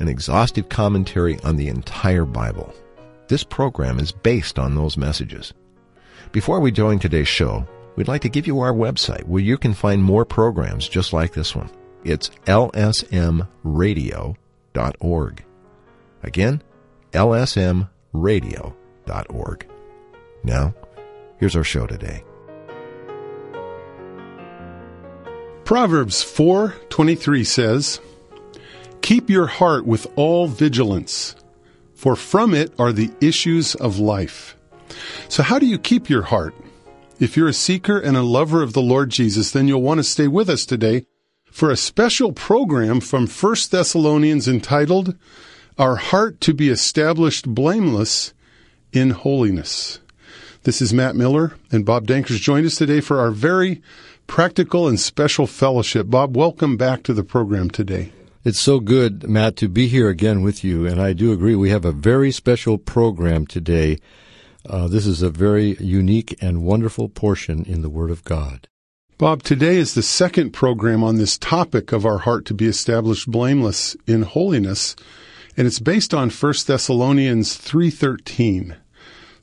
an exhaustive commentary on the entire Bible. This program is based on those messages. Before we join today's show, we'd like to give you our website where you can find more programs just like this one. It's lsmradio.org. Again, lsmradio.org. Now, here's our show today. Proverbs 4:23 says, Keep your heart with all vigilance, for from it are the issues of life. So, how do you keep your heart? If you're a seeker and a lover of the Lord Jesus, then you'll want to stay with us today for a special program from 1 Thessalonians entitled, Our Heart to be Established Blameless in Holiness. This is Matt Miller, and Bob Dankers joined us today for our very practical and special fellowship. Bob, welcome back to the program today. It's so good, Matt, to be here again with you. And I do agree, we have a very special program today. Uh, this is a very unique and wonderful portion in the Word of God. Bob, today is the second program on this topic of our heart to be established blameless in holiness, and it's based on 1 Thessalonians 3:13.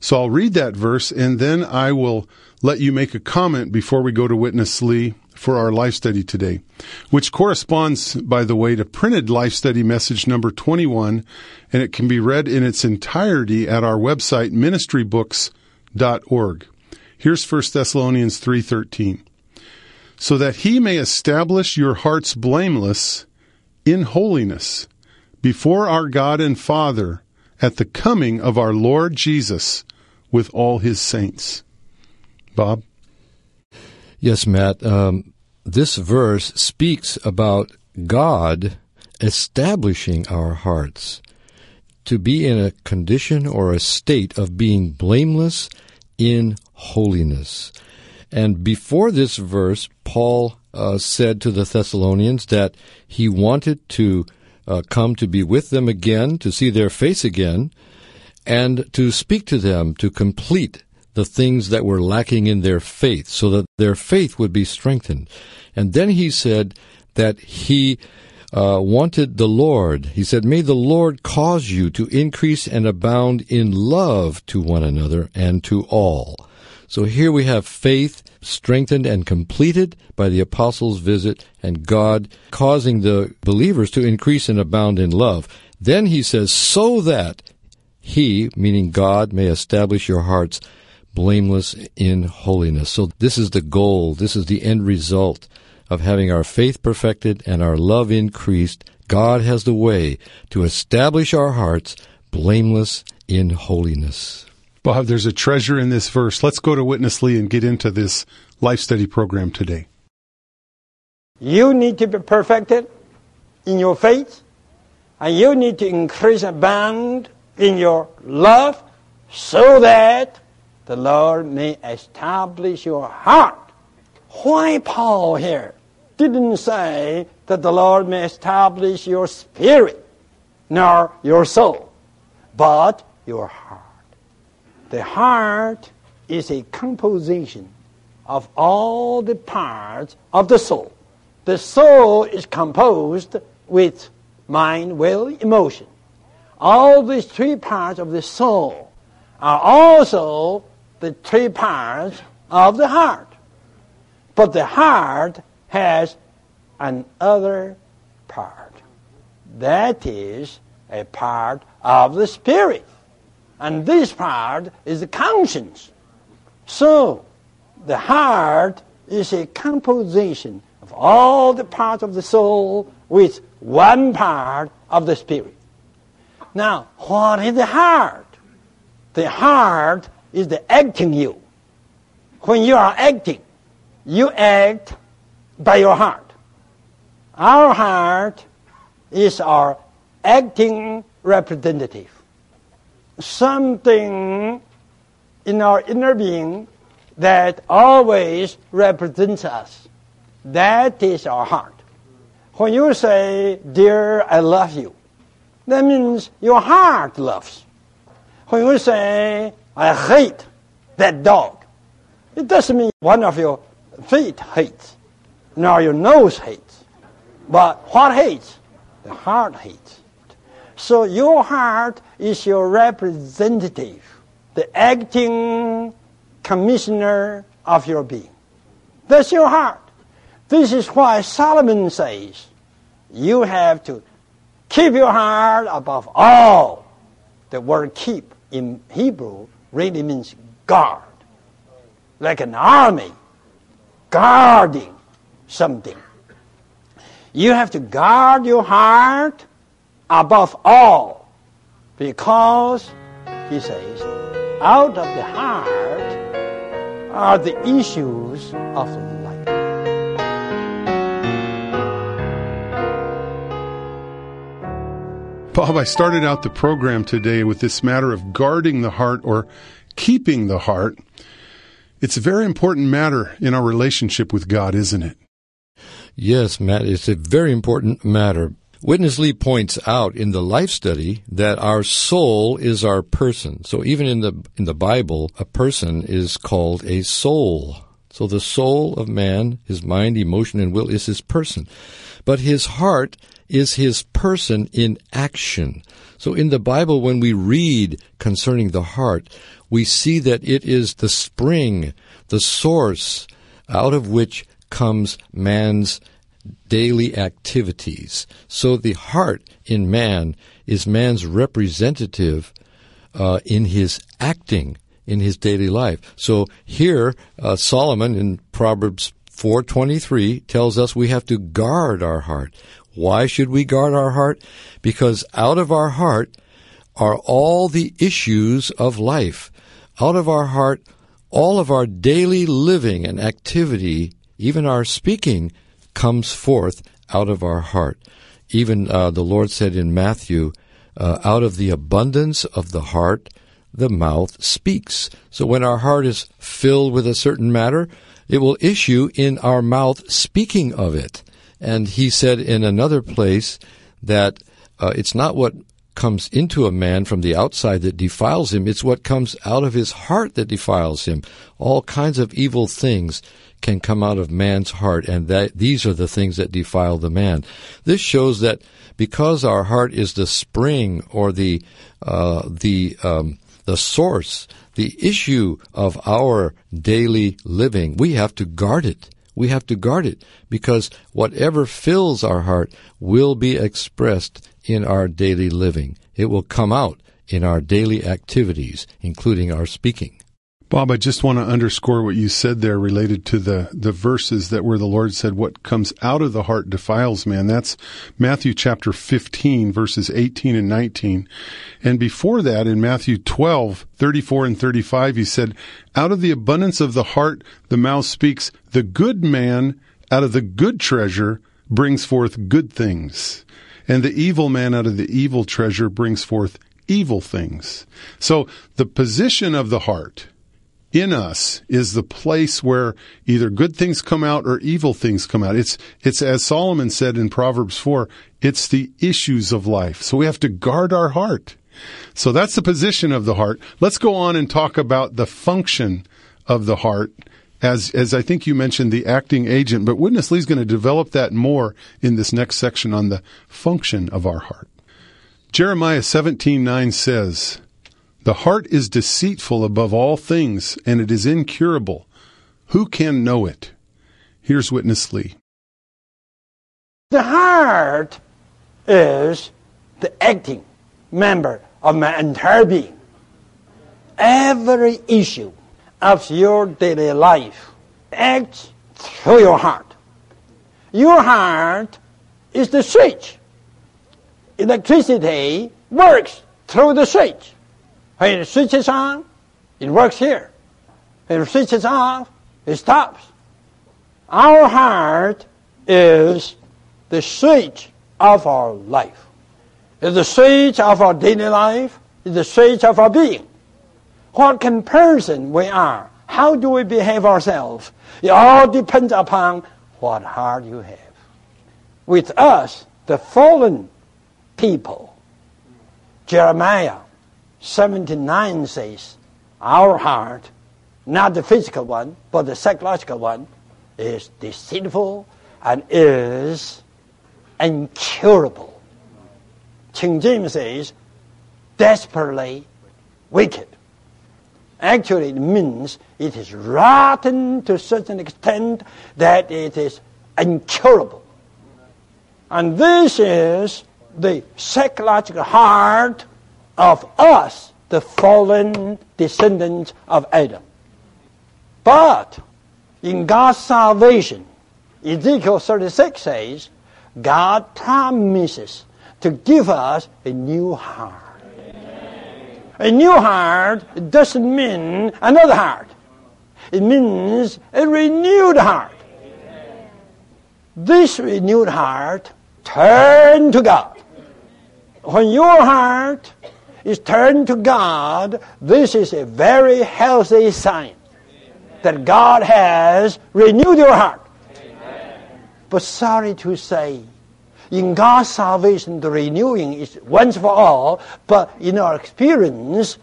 So I'll read that verse and then I will let you make a comment before we go to witness Lee for our life study today, which corresponds, by the way, to printed life study message number 21, and it can be read in its entirety at our website, ministrybooks.org. Here's 1 Thessalonians 3.13. So that he may establish your hearts blameless in holiness before our God and Father at the coming of our Lord Jesus with all his saints. Bob? Yes, Matt. Um, this verse speaks about God establishing our hearts to be in a condition or a state of being blameless in holiness. And before this verse, Paul uh, said to the Thessalonians that he wanted to uh, come to be with them again, to see their face again, and to speak to them to complete the things that were lacking in their faith so that their faith would be strengthened. And then he said that he uh, wanted the Lord. He said, May the Lord cause you to increase and abound in love to one another and to all. So here we have faith strengthened and completed by the apostles' visit and God causing the believers to increase and abound in love. Then he says, so that he, meaning God, may establish your hearts blameless in holiness. So this is the goal. This is the end result of having our faith perfected and our love increased. God has the way to establish our hearts blameless in holiness. Bob, there's a treasure in this verse. Let's go to Witness Lee and get into this life study program today. You need to be perfected in your faith, and you need to increase and abound in your love so that the Lord may establish your heart. Why Paul here didn't say that the Lord may establish your spirit, nor your soul, but your heart. The heart is a composition of all the parts of the soul. The soul is composed with mind, will, emotion. All these three parts of the soul are also the three parts of the heart. But the heart has another part. That is a part of the spirit. And this part is the conscience. So, the heart is a composition of all the parts of the soul with one part of the spirit. Now, what is the heart? The heart is the acting you. When you are acting, you act by your heart. Our heart is our acting representative. Something in our inner being that always represents us. That is our heart. When you say, Dear, I love you, that means your heart loves. When you say, I hate that dog, it doesn't mean one of your feet hates, nor your nose hates. But what hates? The heart hates. So your heart is your representative, the acting commissioner of your being. That's your heart. This is why Solomon says, you have to keep your heart above all. The word keep in Hebrew really means guard. Like an army guarding something. You have to guard your heart above all because, he says, out of the heart are the issues of Bob, I started out the program today with this matter of guarding the heart or keeping the heart. It's a very important matter in our relationship with God, isn't it? Yes, Matt, it's a very important matter. Witness Lee points out in the life study that our soul is our person. So even in the in the Bible, a person is called a soul. So the soul of man, his mind, emotion, and will is his person. But his heart is his person in action. So in the Bible, when we read concerning the heart, we see that it is the spring, the source out of which comes man's daily activities. So the heart in man is man's representative uh, in his acting in his daily life. So here, uh, Solomon in Proverbs 4:23 tells us we have to guard our heart. Why should we guard our heart? Because out of our heart are all the issues of life. Out of our heart, all of our daily living and activity, even our speaking, comes forth out of our heart. Even uh, the Lord said in Matthew, uh, out of the abundance of the heart, the mouth speaks. So when our heart is filled with a certain matter, it will issue in our mouth speaking of it. And he said in another place that uh, it's not what comes into a man from the outside that defiles him, it's what comes out of his heart that defiles him. All kinds of evil things can come out of man's heart, and that these are the things that defile the man. This shows that because our heart is the spring or the uh, the um, the source, the issue of our daily living, we have to guard it. We have to guard it because whatever fills our heart will be expressed in our daily living. It will come out in our daily activities, including our speaking. Bob, I just want to underscore what you said there related to the, the verses that where the Lord said, what comes out of the heart defiles man. That's Matthew chapter 15, verses 18 and 19. And before that, in Matthew 12, 34 and 35, he said, out of the abundance of the heart, the mouth speaks. The good man out of the good treasure brings forth good things. And the evil man out of the evil treasure brings forth evil things. So the position of the heart in us is the place where either good things come out or evil things come out. It's, it's as Solomon said in Proverbs 4, it's the issues of life. So we have to guard our heart. So that's the position of the heart. Let's go on and talk about the function of the heart as, as I think you mentioned the acting agent, but Witness Lee's going to develop that more in this next section on the function of our heart. Jeremiah 17:9 says, "The heart is deceitful above all things, and it is incurable. Who can know it?" Here's Witness Lee. The heart is the acting member of my entire being. every issue of your daily life acts through your heart. Your heart is the switch. Electricity works through the switch. When it switches on, it works here. When it switches off, it stops. Our heart is the switch of our life. It's the switch of our daily life. It's the switch of our being. What kind of person we are. How do we behave ourselves? It all depends upon what heart you have. With us, the fallen people, Jeremiah 79 says, our heart, not the physical one, but the psychological one, is deceitful and is incurable. King James says, desperately wicked. Actually, it means it is rotten to such an extent that it is incurable. And this is the psychological heart of us, the fallen descendants of Adam. But in God's salvation, Ezekiel 36 says, God promises to give us a new heart. A new heart doesn't mean another heart. It means a renewed heart. This renewed heart turn to God. When your heart is turned to God, this is a very healthy sign that God has renewed your heart. But sorry to say, in God's salvation, the renewing is once for all, but in our experience,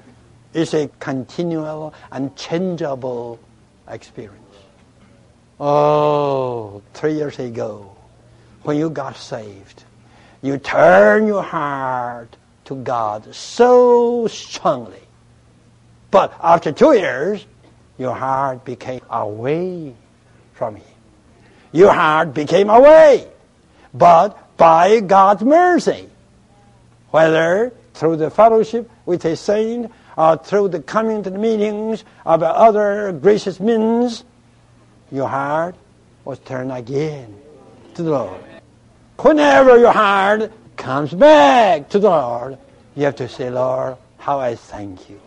it's a continual and changeable experience. Oh, three years ago, when you got saved, you turn your heart to God so strongly. But after two years, your heart became away from Him. Your heart became away. But by God's mercy. Whether through the fellowship with a saint or through the coming to the meetings of other gracious means, your heart was turned again to the Lord. Whenever your heart comes back to the Lord, you have to say, Lord, how I thank you.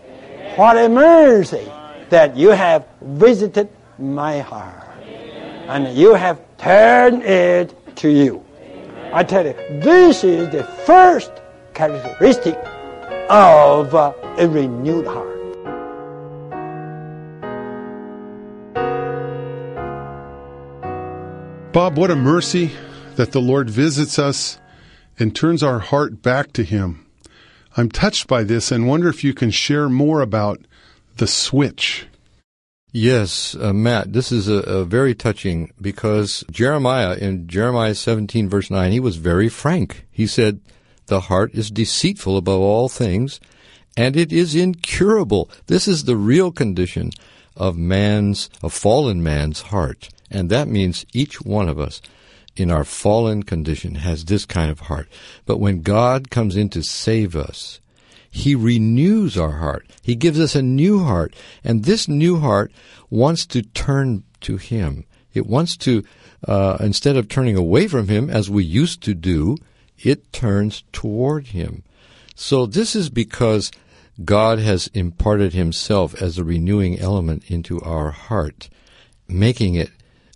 What a mercy that you have visited my heart. And you have turned it to you. I tell you, this is the first characteristic of a renewed heart. Bob, what a mercy that the Lord visits us and turns our heart back to Him. I'm touched by this and wonder if you can share more about the switch. Yes, uh, Matt, this is a, a, very touching because Jeremiah, in Jeremiah 17, verse 9, he was very frank. He said, The heart is deceitful above all things, and it is incurable. This is the real condition of man's, of fallen man's heart. And that means each one of us in our fallen condition has this kind of heart. But when God comes in to save us, he renews our heart. He gives us a new heart. And this new heart wants to turn to Him. It wants to, uh, instead of turning away from Him as we used to do, it turns toward Him. So this is because God has imparted Himself as a renewing element into our heart, making it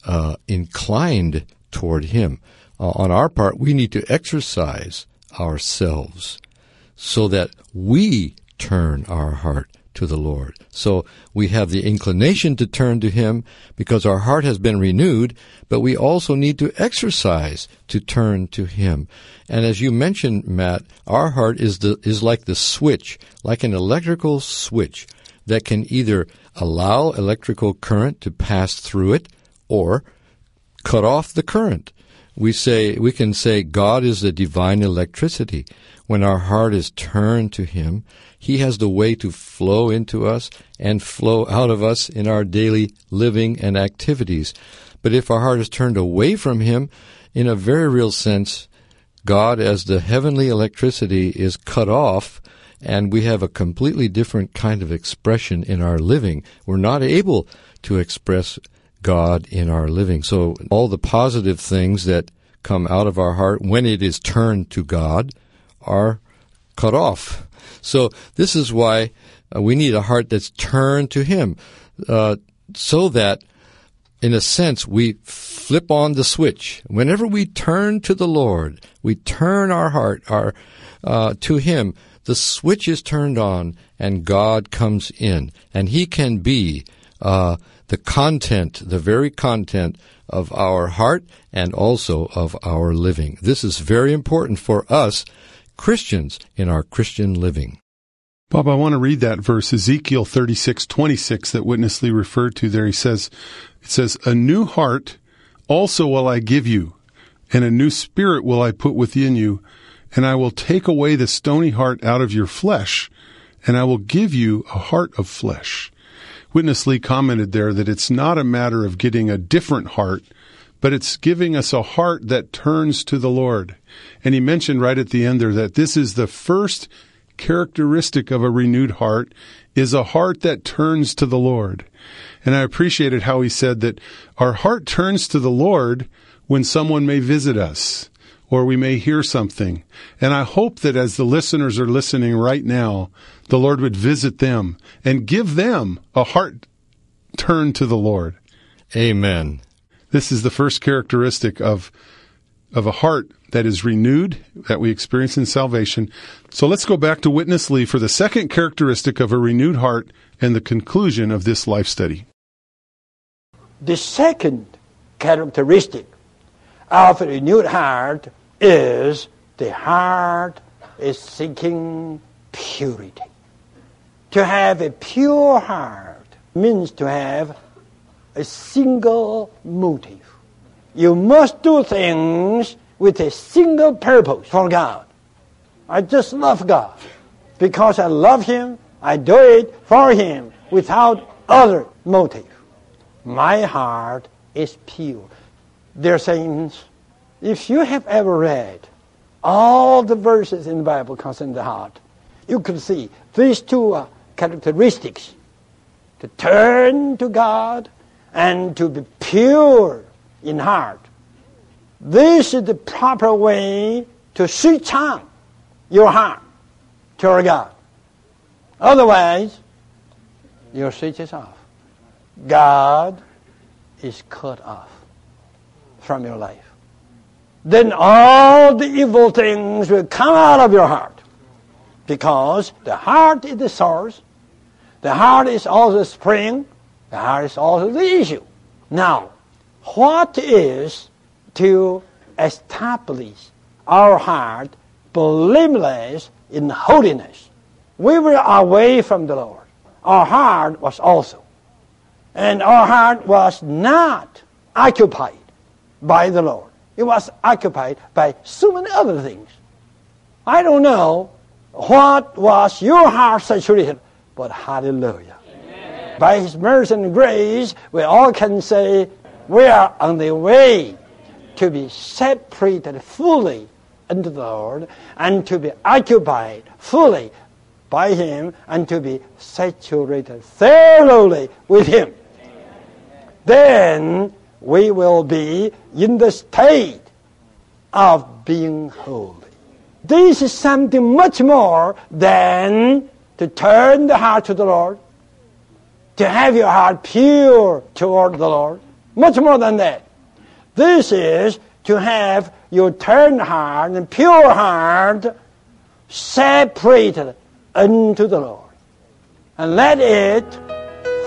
uh, inclined toward Him. Uh, on our part, we need to exercise ourselves so that we turn our heart to the Lord. So we have the inclination to turn to Him because our heart has been renewed, but we also need to exercise to turn to Him. And as you mentioned, Matt, our heart is the, is like the switch, like an electrical switch that can either allow electrical current to pass through it or cut off the current. We say, we can say God is the divine electricity. When our heart is turned to Him, He has the way to flow into us and flow out of us in our daily living and activities. But if our heart is turned away from Him, in a very real sense, God, as the heavenly electricity, is cut off and we have a completely different kind of expression in our living. We're not able to express God in our living. So all the positive things that come out of our heart when it is turned to God are cut off. So this is why uh, we need a heart that's turned to Him, uh, so that, in a sense, we flip on the switch. Whenever we turn to the Lord, we turn our heart our uh, to Him. The switch is turned on, and God comes in, and He can be uh, the content, the very content of our heart and also of our living. This is very important for us Christians in our Christian living. Bob, I want to read that verse, Ezekiel thirty-six twenty-six, that Witness Lee referred to there. He says, it says, a new heart also will I give you, and a new spirit will I put within you, and I will take away the stony heart out of your flesh, and I will give you a heart of flesh. Witness Lee commented there that it's not a matter of getting a different heart, but it's giving us a heart that turns to the Lord. And he mentioned right at the end there that this is the first characteristic of a renewed heart is a heart that turns to the Lord. And I appreciated how he said that our heart turns to the Lord when someone may visit us or we may hear something. And I hope that as the listeners are listening right now, the Lord would visit them and give them a heart turned to the Lord. Amen. This is the first characteristic of of a heart that is renewed that we experience in salvation. So let's go back to Witness Lee for the second characteristic of a renewed heart and the conclusion of this life study. The second characteristic of a renewed heart is the heart is seeking purity. To have a pure heart means to have a single motive. You must do things with a single purpose for God. I just love God. Because I love Him, I do it for Him without other motive. My heart is pure. Dear saints, if you have ever read all the verses in the Bible concerning the heart, you can see these two uh, characteristics to turn to God and to be pure in heart. This is the proper way to switch on your heart toward God. Otherwise, your switch is off. God is cut off from your life. Then all the evil things will come out of your heart. Because the heart is the source. The heart is also the spring. The heart is also the issue. Now, what is to establish our heart blameless in holiness? We were away from the Lord. Our heart was also. And our heart was not occupied by the Lord. It was occupied by so many other things. I don't know what was your heart saturated, but hallelujah. Amen. By His mercy and grace, we all can say we are on the way to be separated fully unto the Lord and to be occupied fully by Him and to be saturated thoroughly with Him. Then we will be in the state of being holy. This is something much more than to turn the heart to the Lord, to have your heart pure toward the Lord. Much more than that. This is to have your turned heart and pure heart separated unto the Lord. And let it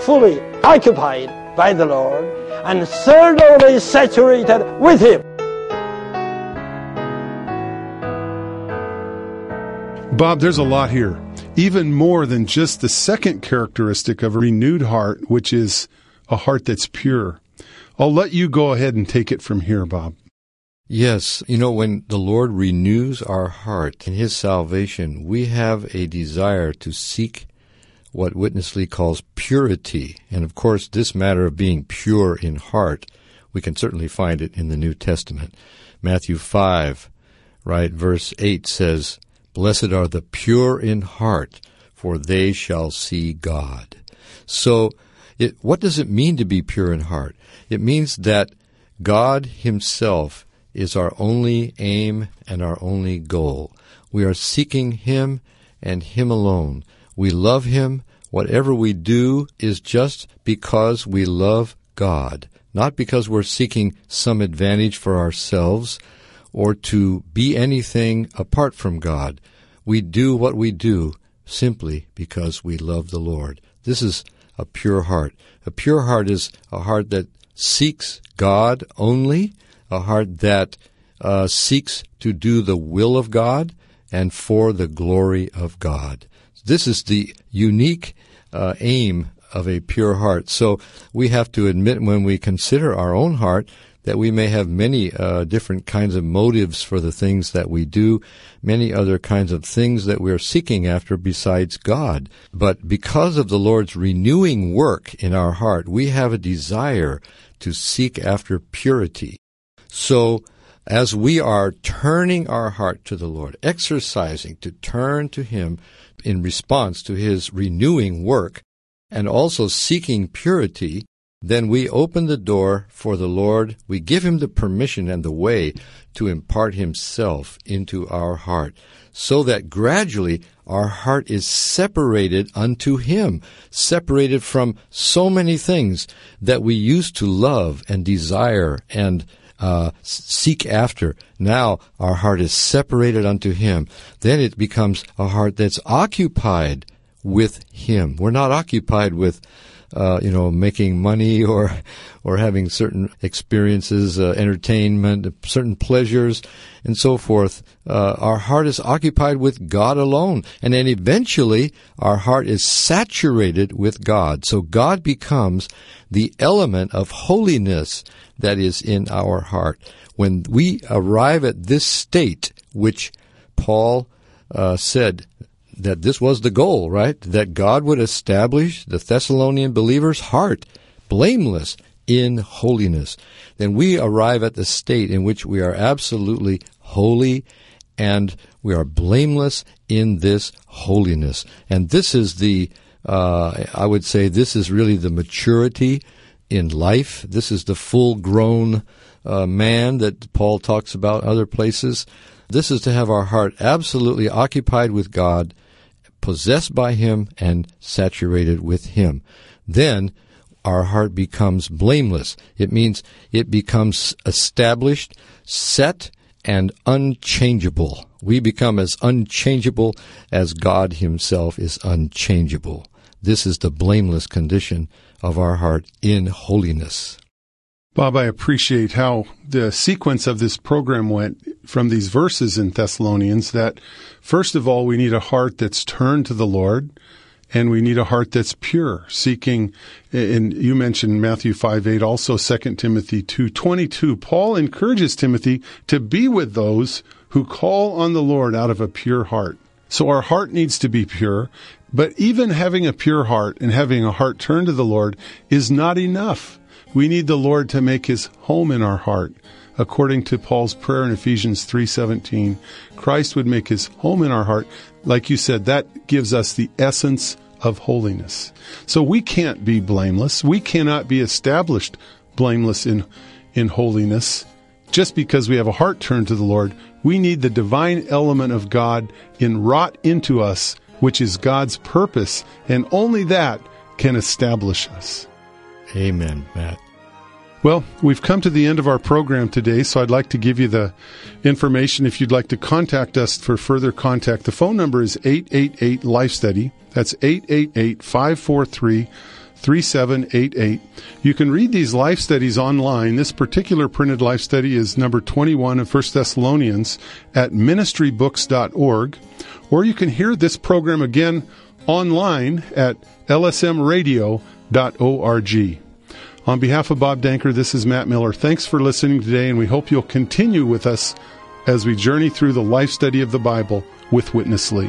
fully occupied by the Lord and thoroughly saturated with Him. Bob, there's a lot here. Even more than just the second characteristic of a renewed heart, which is a heart that's pure. I'll let you go ahead and take it from here, Bob. Yes, you know, when the Lord renews our heart in His salvation, we have a desire to seek what Witness Lee calls purity. And of course, this matter of being pure in heart, we can certainly find it in the New Testament. Matthew 5, right, verse 8 says, Blessed are the pure in heart, for they shall see God. So, it, what does it mean to be pure in heart? It means that God Himself is our only aim and our only goal. We are seeking Him and Him alone. We love Him. Whatever we do is just because we love God, not because we're seeking some advantage for ourselves or to be anything apart from God. We do what we do simply because we love the Lord. This is a pure heart. A pure heart is a heart that seeks God only, a heart that uh, seeks to do the will of God and for the glory of God. This is the unique uh, aim of a pure heart. So we have to admit when we consider our own heart that we may have many uh, different kinds of motives for the things that we do, many other kinds of things that we're seeking after besides God. But because of the Lord's renewing work in our heart, we have a desire to seek after purity. So, as we are turning our heart to the Lord, exercising to turn to Him in response to His renewing work, and also seeking purity, then we open the door for the Lord. We give Him the permission and the way to impart Himself into our heart, so that gradually our heart is separated unto Him, separated from so many things that we used to love and desire and uh, seek after. Now our heart is separated unto Him. Then it becomes a heart that's occupied with Him. We're not occupied with uh, you know, making money or or having certain experiences, uh, entertainment, certain pleasures, and so forth. Uh, our heart is occupied with God alone, and then eventually our heart is saturated with God. So God becomes the element of holiness that is in our heart. When we arrive at this state, which Paul uh, said that this was the goal, right? That God would establish the Thessalonian believer's heart blameless in holiness. Then we arrive at the state in which we are absolutely holy and we are blameless in this holiness. And this is the, uh, I would say, this is really the maturity in life. This is the full grown uh, man that Paul talks about other places. This is to have our heart absolutely occupied with God possessed by Him and saturated with Him. Then our heart becomes blameless. It means it becomes established, set, and unchangeable. We become as unchangeable as God Himself is unchangeable. This is the blameless condition of our heart in holiness. Bob, I appreciate how the sequence of this program went from these verses in Thessalonians that first of all, we need a heart that's turned to the Lord and we need a heart that's pure, seeking, and you mentioned Matthew 5 8, also 2 Timothy two twenty two. Paul encourages Timothy to be with those who call on the Lord out of a pure heart. So our heart needs to be pure, but even having a pure heart and having a heart turned to the Lord is not enough. We need the Lord to make his home in our heart. According to Paul's prayer in Ephesians 3:17, Christ would make his home in our heart. Like you said, that gives us the essence of holiness. So we can't be blameless. We cannot be established blameless in in holiness just because we have a heart turned to the Lord. We need the divine element of God in wrought into us, which is God's purpose, and only that can establish us. Amen, Matt. Well, we've come to the end of our program today, so I'd like to give you the information if you'd like to contact us for further contact. The phone number is 888 Life Study. That's 888 543 3788. You can read these life studies online. This particular printed life study is number 21 of 1 Thessalonians at ministrybooks.org. Or you can hear this program again online at lsmradio.org. On behalf of Bob Danker, this is Matt Miller. Thanks for listening today, and we hope you'll continue with us as we journey through the life study of the Bible with Witness Lee.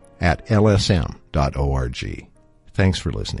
at lsm.org. Thanks for listening.